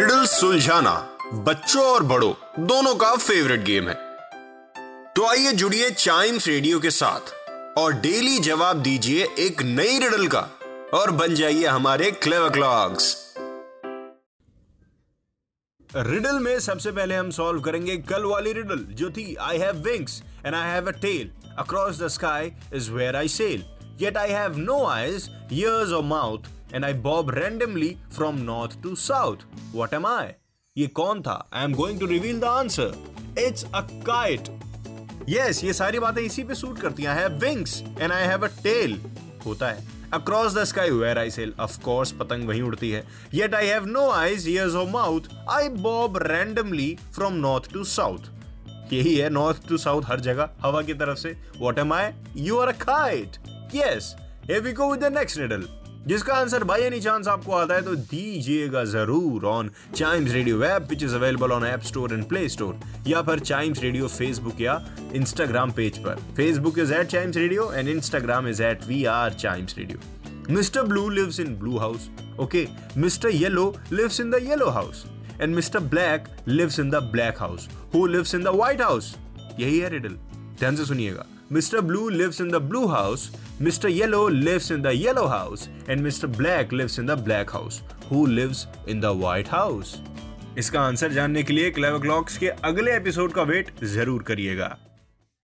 Riddle सुलझाना बच्चों और बड़ों दोनों का फेवरेट गेम है। तो आइए जुड़िए चाइम्स रेडियो के साथ और डेली जवाब दीजिए एक नई रिडल का और बन जाइए हमारे क्लेवर क्लॉक्स रिडल में सबसे पहले हम सॉल्व करेंगे कल वाली रिडल जो थी I have wings and I have a tail across the sky is where I sail yet I have no eyes, ears or mouth, and I bob randomly from north to south. What am I? ये कौन था? I am going to reveal the answer. It's a kite. Yes, ये सारी बातें इसी पे suit करती हैं. Have wings and I have a tail. होता है. Across the sky where I sail. Of course, पतंग वहीं उड़ती है. Yet I have no eyes, ears or mouth. I bob randomly from north to south. यही है नॉर्थ टू साउथ हर जगह हवा की तरफ़ से what am I you are a kite yes here we go with the next riddle जिसका answer by any chance आपको आता है तो दीजिएगा ज़रूर on Chimes Radio app which is available on App Store and Play Store या फिर Chimes radio Facebook या इंस्टाग्राम पेज पर। Facebook is at Chimes Radio and Instagram is at we are Chimes Radio mister blue lives in blue house okay mister yellow lives in the yellow house and mister black lives in the black house who lives in the White House यही है riddle ध्यान से सुनिएगा। Mister Blue lives in the blue house, Mr. Yellow lives in the yellow house, and Mr. Black lives in the black house. Who lives in the white house? इसका answer जानने के लिए clever clocks के अगले episode का wait ज़रूर करिएगा